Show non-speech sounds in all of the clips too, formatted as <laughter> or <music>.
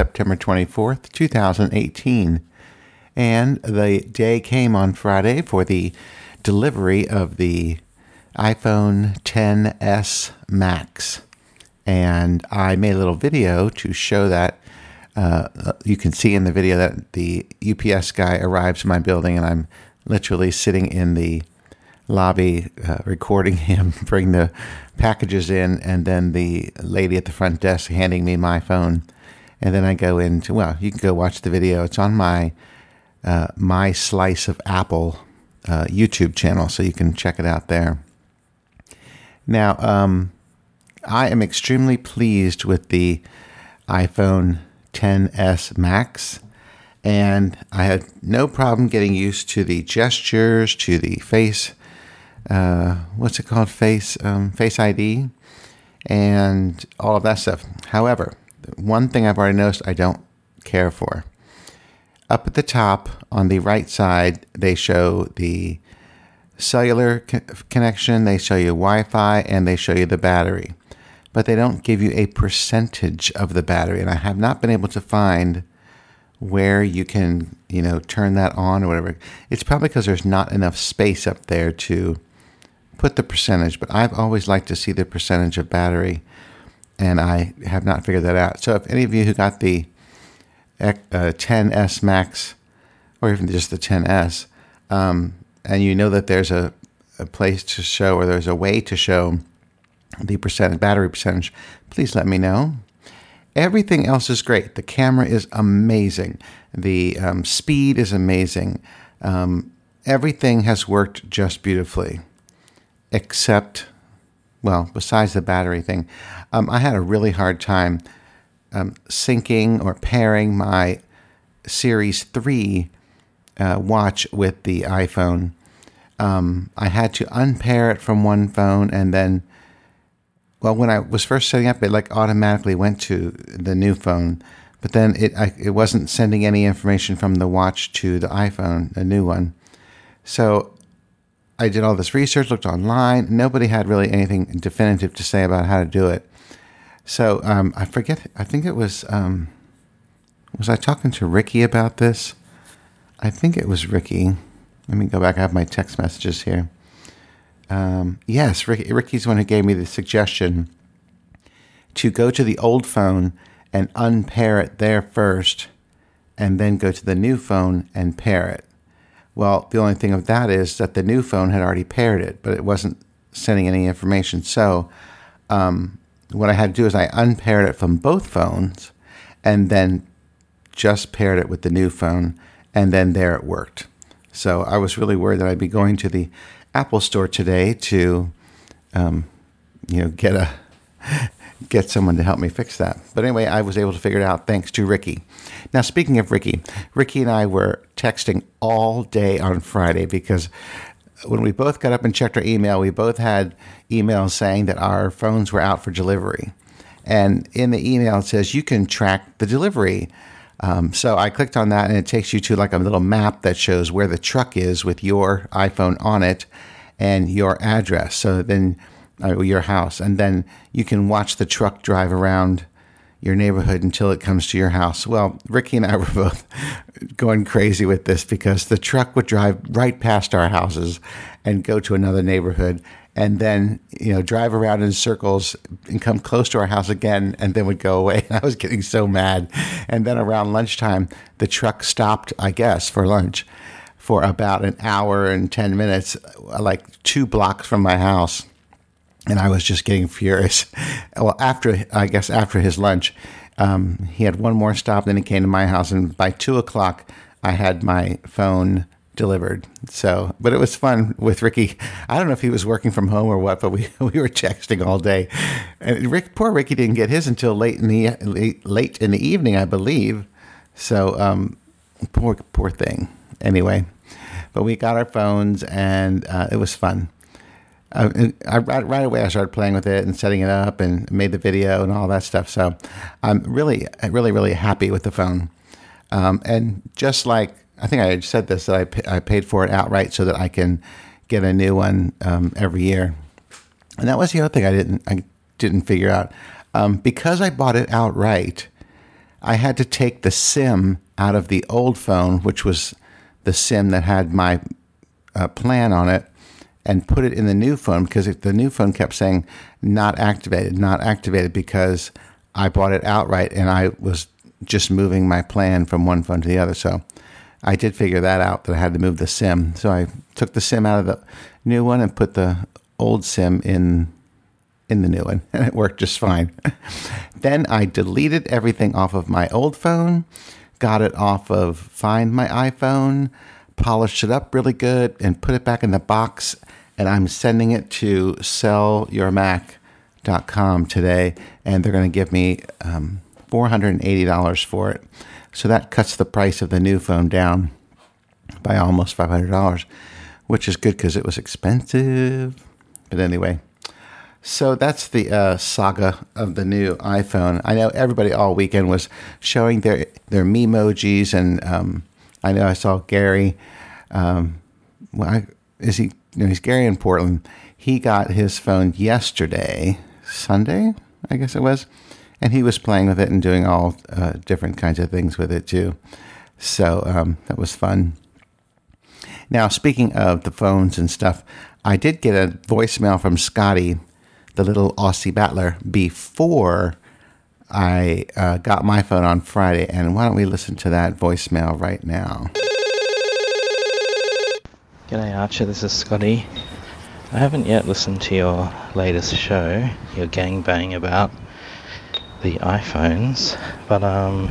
September 24th, 2018. And the day came on Friday for the delivery of the iPhone 10s Max. And I made a little video to show that. Uh, you can see in the video that the UPS guy arrives in my building, and I'm literally sitting in the lobby uh, recording <laughs> him bring the packages in, and then the lady at the front desk handing me my phone. And then I go into, well, you can go watch the video. It's on my uh, My Slice of Apple uh, YouTube channel, so you can check it out there. Now, um, I am extremely pleased with the iPhone 10s Max, and I had no problem getting used to the gestures, to the face, uh, what's it called, face um, Face ID, and all of that stuff. However, one thing I've already noticed I don't care for. Up at the top on the right side, they show the cellular co- connection, they show you Wi Fi, and they show you the battery. But they don't give you a percentage of the battery. And I have not been able to find where you can, you know, turn that on or whatever. It's probably because there's not enough space up there to put the percentage, but I've always liked to see the percentage of battery, and I have not figured that out. So if any of you who got the uh, 10s Max, or even just the 10s, um, and you know that there's a, a place to show or there's a way to show the percentage battery percentage, please let me know. Everything else is great. The camera is amazing. The um, speed is amazing. Um, everything has worked just beautifully, except, well, besides the battery thing. Um, I had a really hard time um, syncing or pairing my Series 3 uh, watch with the iPhone. Um, I had to unpair it from one phone and then, well, when I was first setting up, it like automatically went to the new phone, but then it I, it wasn't sending any information from the watch to the iPhone, a new one. So I did all this research, looked online. Nobody had really anything definitive to say about how to do it. So um, I forget. I think it was um, was I talking to Ricky about this? I think it was Ricky. Let me go back. I have my text messages here. Um, yes, Ricky, Ricky's the one who gave me the suggestion to go to the old phone and unpair it there first, and then go to the new phone and pair it. Well, the only thing of that is that the new phone had already paired it, but it wasn't sending any information. So, um, what I had to do is I unpaired it from both phones and then just paired it with the new phone, and then there it worked. So I was really worried that I'd be going to the Apple store today to, um, you know, get a get someone to help me fix that. But anyway, I was able to figure it out thanks to Ricky. Now, speaking of Ricky, Ricky and I were texting all day on Friday because when we both got up and checked our email, we both had emails saying that our phones were out for delivery. And in the email, it says you can track the delivery. Um, so I clicked on that, and it takes you to like a little map that shows where the truck is with your iPhone on it and your address. So then, uh, your house, and then you can watch the truck drive around your neighborhood until it comes to your house. Well, Ricky and I <laughs> were both going crazy with this because the truck would drive right past our houses and go to another neighborhood and then you know drive around in circles and come close to our house again and then would go away. <laughs> I was getting so mad. And then around lunchtime the truck stopped i guess for lunch for about an hour and 10 minutes like two blocks from my house and i was just getting furious <laughs> well after i guess after his lunch um, he had one more stop then he came to my house and by two o'clock i had my phone delivered. So, but it was fun with Ricky. I don't know if he was working from home or what, but we, <laughs> we were texting all day. And Rick, poor Ricky didn't get his until late in the late, late in the evening, I believe. So, um, poor poor thing. Anyway, but we got our phones and uh, it was fun. Uh, I, right, right away I started playing with it and setting it up and made the video and all that stuff. So I'm really, really, really happy with the phone. Um, and just like I think I said this that I, I paid for it outright so that I can get a new one um, every year. And that was the other thing I didn't I didn't figure out um, because I bought it outright. I had to take the SIM out of the old phone, which was the SIM that had my uh, plan on it, and put it in the new phone because the new phone kept saying not activated, not activated because I bought it outright and I was just moving my plan from one phone to the other. So I did figure that out that I had to move the SIM. So I took the SIM out of the new one and put the old SIM in in the new one, <laughs> and it worked just fine. <laughs> then I deleted everything off of my old phone, got it off of Find My iPhone, polished it up really good, and put it back in the box. And I'm sending it to sellyourmac.com today, and they're going to give me um, $480 for it. So that cuts the price of the new phone down by almost $500, which is good because it was expensive. But anyway, so that's the uh, saga of the new iPhone. I know everybody all weekend was showing their their memojis, and um, I know I saw Gary. Um, well, I, is he? Know, he's Gary in Portland. He got his phone yesterday, Sunday, I guess it was, and he was playing with it and doing all uh, different kinds of things with it too. So um, that was fun. Now, speaking of the phones and stuff, I did get a voicemail from Scotty, the little Aussie battler, before I uh, got my phone on Friday. And why don't we listen to that voicemail right now? G'day, Archer. This is Scotty. I haven't yet listened to your latest show, your gangbang about the iPhones, but um,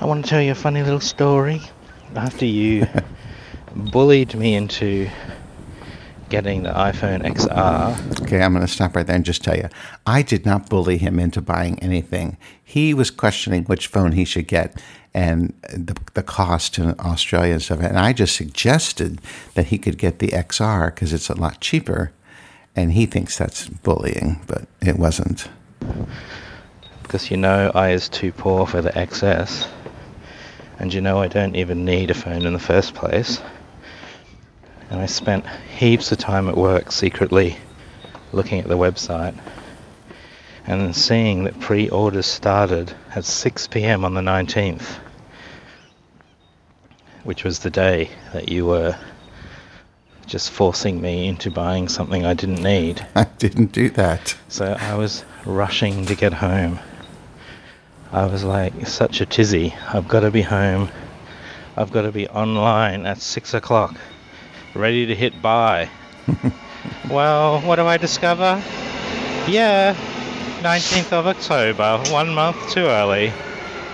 I want to tell you a funny little story. After you <laughs> bullied me into getting the iPhone XR. Okay, I'm going to stop right there and just tell you I did not bully him into buying anything. He was questioning which phone he should get and the, the cost in Australia and stuff. And I just suggested that he could get the XR because it's a lot cheaper. And he thinks that's bullying, but it wasn't. Because you know I is too poor for the XS. And you know I don't even need a phone in the first place. And I spent heaps of time at work secretly looking at the website and seeing that pre-orders started at 6 p.m. on the 19th, which was the day that you were just forcing me into buying something I didn't need. <laughs> I didn't do that. So I was rushing to get home. I was like such a tizzy. I've got to be home. I've got to be online at six o'clock, ready to hit buy. <laughs> well, what do I discover? Yeah, 19th of October, one month too early.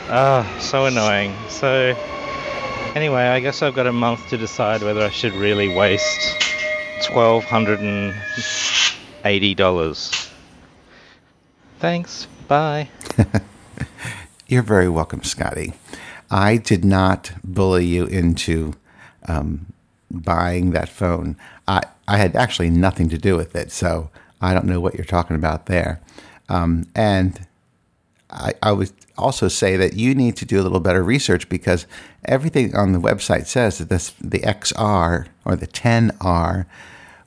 Ah, oh, so annoying. So, anyway, I guess I've got a month to decide whether I should really waste $1,280. Thanks. Bye. <laughs> You're very welcome, Scotty. I did not bully you into um, buying that phone. I, I had actually nothing to do with it, so I don't know what you're talking about there. Um, and I, I would also say that you need to do a little better research because everything on the website says that this the XR or the 10R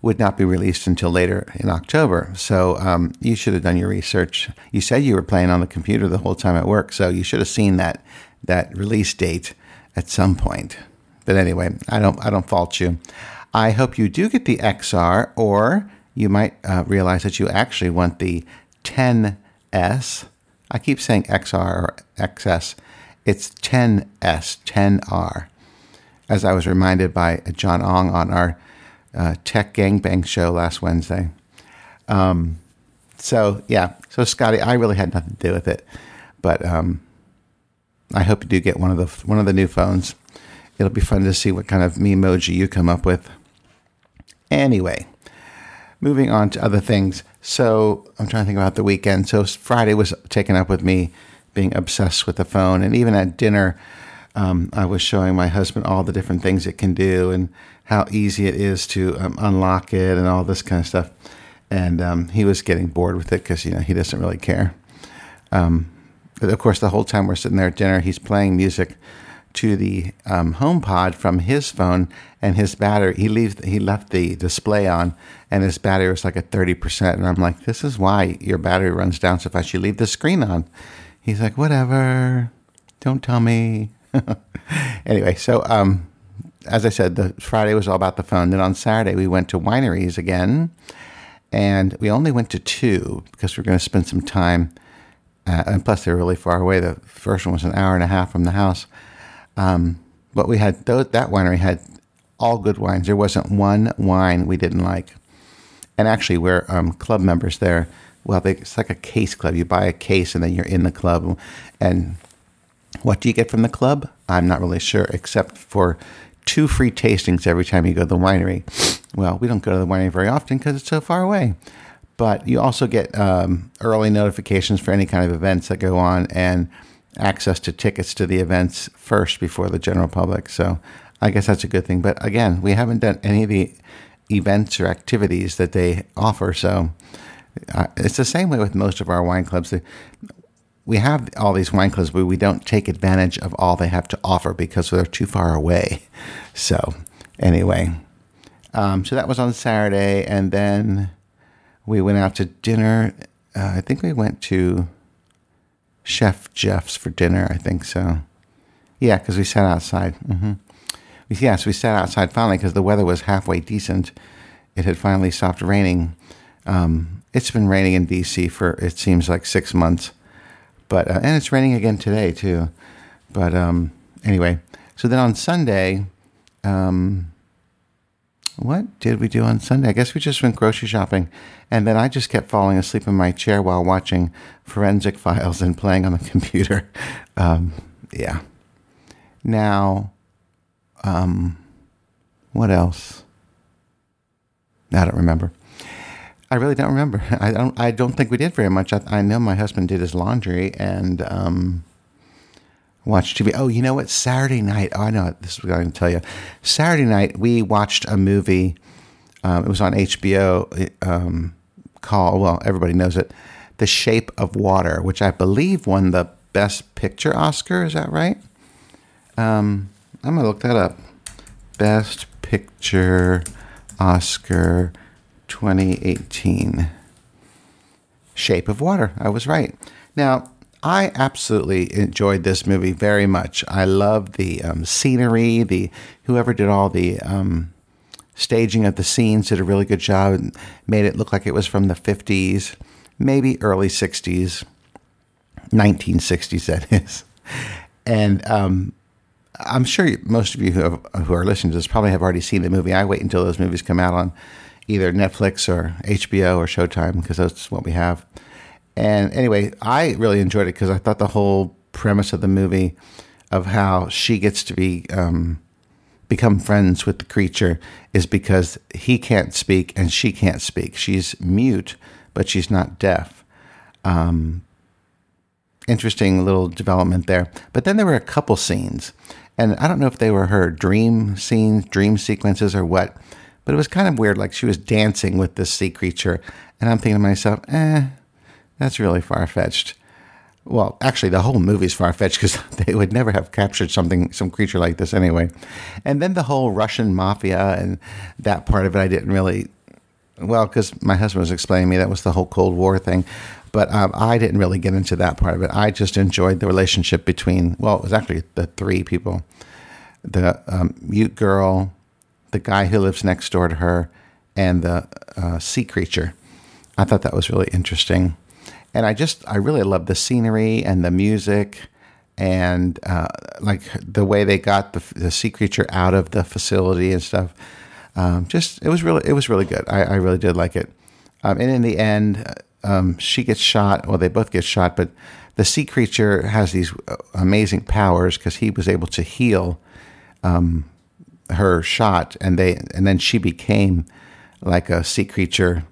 would not be released until later in October. So um, you should have done your research. You said you were playing on the computer the whole time at work, so you should have seen that that release date at some point. But anyway, I don't I don't fault you. I hope you do get the XR, or you might uh, realize that you actually want the 10S. I keep saying XR or XS. It's 10S, 10R. As I was reminded by John Ong on our uh, Tech Gangbang show last Wednesday. Um, so yeah, so Scotty, I really had nothing to do with it, but um, I hope you do get one of the one of the new phones. It'll be fun to see what kind of meme emoji you come up with. Anyway, moving on to other things. So I'm trying to think about the weekend. So Friday was taken up with me being obsessed with the phone, and even at dinner, um, I was showing my husband all the different things it can do and how easy it is to um, unlock it and all this kind of stuff. And um, he was getting bored with it because you know he doesn't really care. Um, but of course, the whole time we're sitting there at dinner, he's playing music to the um, HomePod from his phone, and his battery he he left the display on, and his battery was like at thirty percent. And I'm like, this is why your battery runs down so fast. You leave the screen on. he's like, whatever, don't tell me. <laughs> anyway, so um, as I said, the Friday was all about the phone. Then on Saturday we went to wineries again, and we only went to two because we are going to spend some time. Uh, and plus, they were really far away. The first one was an hour and a half from the house. Um, but we had those, that winery had all good wines. There wasn't one wine we didn't like. And actually, we're um, club members there. Well, they, it's like a case club. You buy a case and then you're in the club. And what do you get from the club? I'm not really sure, except for two free tastings every time you go to the winery. Well, we don't go to the winery very often because it's so far away. But you also get um, early notifications for any kind of events that go on and access to tickets to the events first before the general public. So I guess that's a good thing. But again, we haven't done any of the events or activities that they offer. So uh, it's the same way with most of our wine clubs. We have all these wine clubs, but we don't take advantage of all they have to offer because they're too far away. <laughs> So anyway, um, so that was on Saturday, and then we went out to dinner. Uh, I think we went to Chef Jeff's for dinner. I think so. Yeah, because we sat outside. Mm-hmm. So we sat outside finally because the weather was halfway decent. It had finally stopped raining. Um, it's been raining in DC for it seems like six months, but uh, and it's raining again today too. But um, anyway, so then on Sunday, um, what did we do on Sunday? I guess we just went grocery shopping. And then I just kept falling asleep in my chair while watching forensic files and playing on the <laughs> computer. Um, yeah. Now, um, what else? I don't remember. I really don't remember. <laughs> I don't. I don't think we did very much. I, I know my husband did his laundry and um, watch TV. Oh, you know what? Saturday night. Oh, I know this is what I'm going to tell you. Saturday night, we watched a movie. Um, it was on HBO. Um, well, everybody knows it, The Shape of Water, which I believe won the Best Picture Oscar. Is that right? Um, I'm gonna look that up. Best Picture Oscar 2018. Shape of Water. I was right. Now, I absolutely enjoyed this movie very much. I love the um, scenery. The whoever did all the um, staging of the scenes did a really good job and made it look like it was from the 50s, maybe early 60s, 1960s, <laughs> that is. And um, I'm sure most of you who, have, who are listening to this probably have already seen the movie. I wait until those movies come out on either Netflix or HBO or Showtime because that's what we have. And anyway, I really enjoyed it because I thought the whole premise of the movie of how she gets to be um, become friends with the creature is because he can't speak and she can't speak. She's mute, but she's not deaf. Um, interesting little development there. But then there were a couple scenes, and I don't know if they were her dream scenes, dream sequences, or what. But it was kind of weird. Like she was dancing with this sea creature, and I'm thinking to myself, eh that's really far fetched. Well, actually, the whole movie's far fetched because <laughs> they would never have captured something, some creature like this anyway. And then the whole Russian mafia and that part of it, I didn't really. Well, because my husband was explaining me that was the whole Cold War thing, but um, I didn't really get into that part of it. I just enjoyed the relationship between. Well, it was actually the three people: the um, mute girl, the guy who lives next door to her, and the uh, sea creature. I thought that was really interesting and I just I really love the scenery and the music and uh, like the way they got the, the sea creature out of the facility and stuff. Um, just it was really it was really good. I, I really did like it. Um, and in the end, um, she gets shot. Well, they both get shot, but the sea creature has these uh, amazing powers because he was able to heal um, her shot, and they and then she became like a sea creature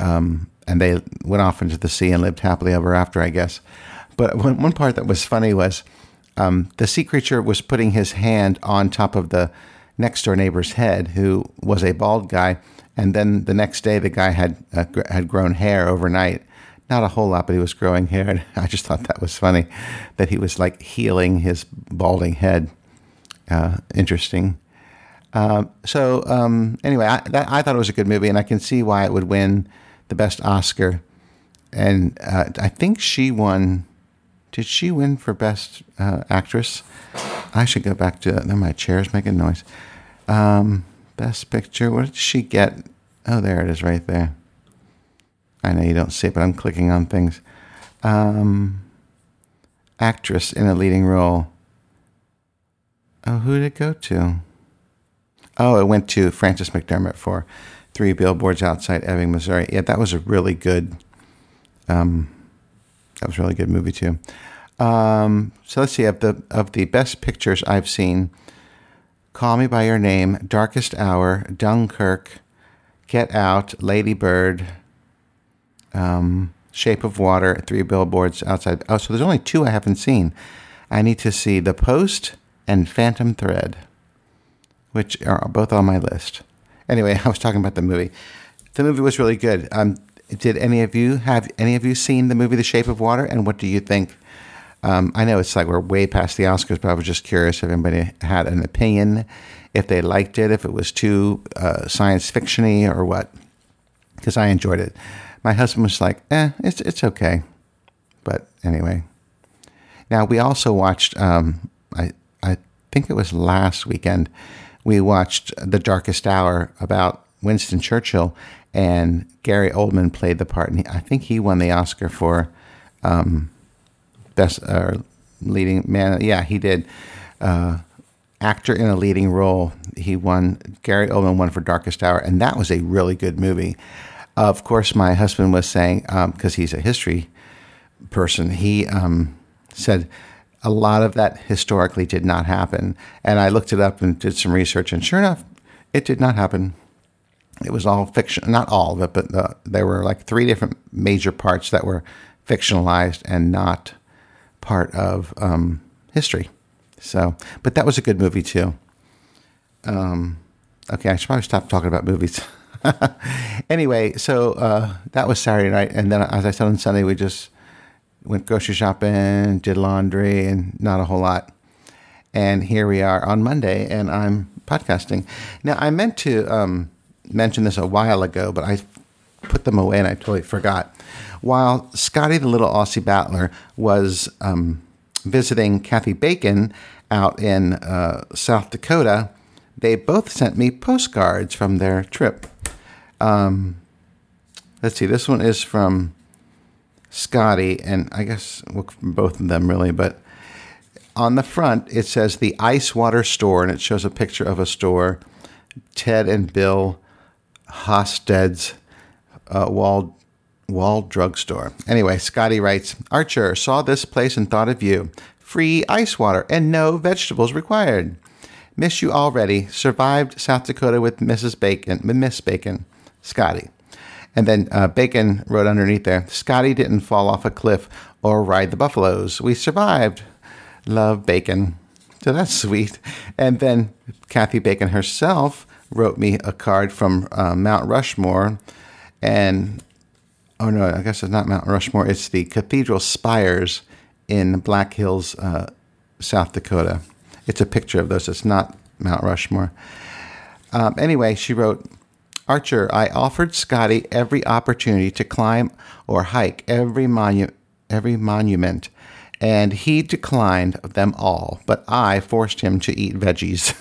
um, and they went off into the sea and lived happily ever after, I guess. But one, one part that was funny was um, the sea creature was putting his hand on top of the next door neighbor's head, who was a bald guy, and then the next day the guy had uh, had grown hair overnight. Not a whole lot, but he was growing hair. And <laughs> I just thought that was funny, that he was like healing his balding head. Uh, interesting. Uh, so um, anyway, I, that, I thought it was a good movie, and I can see why it would win the best Oscar, and uh, I think she won Did she win for best uh, actress? I should go back to. my chair's making noise. Um, best picture. What did she get? Oh, there it is, right there. I know you don't see it, but I'm clicking on things. Um, actress in a leading role. Oh, who did it go to? Oh, it went to Frances McDormand for Three Billboards Outside Ebbing, Missouri. Yeah, that was a really good. Um, that was a really good movie too. Um, so let's see of the of the best pictures I've seen. Call Me by Your Name, Darkest Hour, Dunkirk, Get Out, Lady Bird, um, Shape of Water, Three Billboards Outside. Oh, so there's only two I haven't seen. I need to see The Post and Phantom Thread, which are both on my list. Anyway, <laughs> I was talking about the movie. The movie was really good. Um, did any of you have any of you seen the movie The Shape of Water? And what do you think? Um, I know it's like we're way past the Oscars, but I was just curious if anybody had an opinion, if they liked it, if it was too uh, science fictiony or what. Because I enjoyed it. My husband was like, "Eh, it's it's okay," but anyway. Now we also watched. Um, I I think it was last weekend. We watched The Darkest Hour about Winston Churchill, and Gary Oldman played the part, and I think he won the Oscar for. Um, best uh, leading man. Yeah, he did. Uh, actor in a leading role. He won. Gary Oldman won for Darkest Hour, and that was a really good movie. of course, my husband was saying because um, he's a history person. He um, said a lot of that historically did not happen, and I looked it up and did some research, and sure enough, it did not happen. It was all fiction, not all of it, but the, there were like three different major parts that were fictionalized and not part of um, history. So, but that was a good movie too. Um, okay, I should probably stop talking about movies. <laughs> anyway, so uh, that was Saturday night, and then as I said on Sunday, we just went grocery shopping, did laundry, and not a whole lot. And here we are on Monday, and I'm podcasting. Now, I meant to um, mention this a while ago, but I put them away and I totally forgot while Scotty the Little Aussie Battler was um, visiting Kathy Bacon out in uh, South Dakota, they both sent me postcards from their trip. Um, let's see, this one is from Scotty, and I guess both of them really, but on the front it says the Ice Water Store, and it shows a picture of a store. Ted and Bill Hustead's uh, Wall Wall Drugstore. Anyway, Scotty writes Archer saw this place and thought of you. Free ice water and no vegetables required. Miss you already. Survived South Dakota with Mrs. Bacon, Miss Bacon, Scotty. And then uh, Bacon wrote underneath there Scotty didn't fall off a cliff or ride the buffaloes. We survived. Love Bacon. So that's sweet. And then Kathy Bacon herself wrote me a card from uh, Mount Rushmore. And oh no, I guess it's not Mount Rushmore. It's the Cathedral Spires in Black Hills, uh, South Dakota. It's a picture of those. It's not Mount Rushmore. Um, anyway, she wrote, Archer, I offered Scotty every opportunity to climb or hike every monu- every monument, and he declined them all. But I forced him to eat veggies.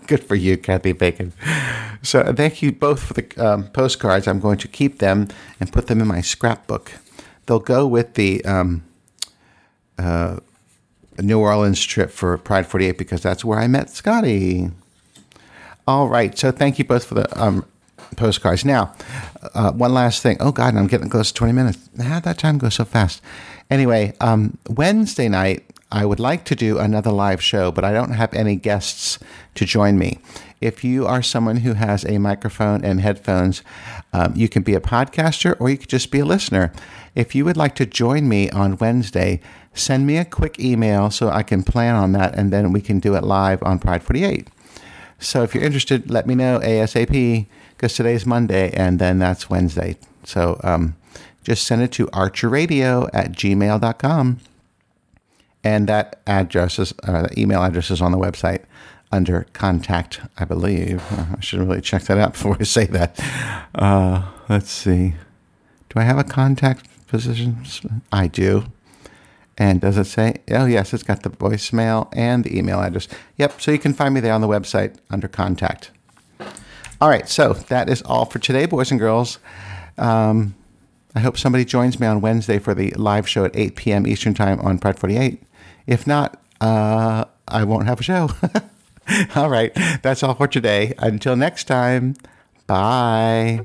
<laughs> Good for you, Kathy Bacon. So thank you both for the um, postcards. I'm going to keep them and put them in my scrapbook. They'll go with the um, uh, New Orleans trip for Pride 48 because that's where I met Scotty. All right. So thank you both for the um, postcards. Now, uh, one last thing. Oh, God, I'm getting close to 20 minutes. How'd that time go so fast? Anyway, um, Wednesday night, I would like to do another live show, but I don't have any guests to join me. If you are someone who has a microphone and headphones, um, you can be a podcaster or you could just be a listener. If you would like to join me on Wednesday, send me a quick email so I can plan on that and then we can do it live on Pride 48. So if you're interested, let me know ASAP because today's Monday and then that's Wednesday. So um, just send it to archerradio at gmail.com and that address is uh, the email address is on the website under contact, I believe. Uh, I should really check that out <laughs> before I say that. Uh, let's see. Do I have a contact position? I do. And does it say? Oh, yes, it's got the voicemail and the email address. Yep, so you can find me there on the website under contact. All right, so that is all for today, boys and girls. Um, I hope somebody joins me on Wednesday for the live show at 8 p.m. Eastern Time on Pride 48. If not, uh, I won't have a show. <laughs> all right, that's all for today. Until next time, bye.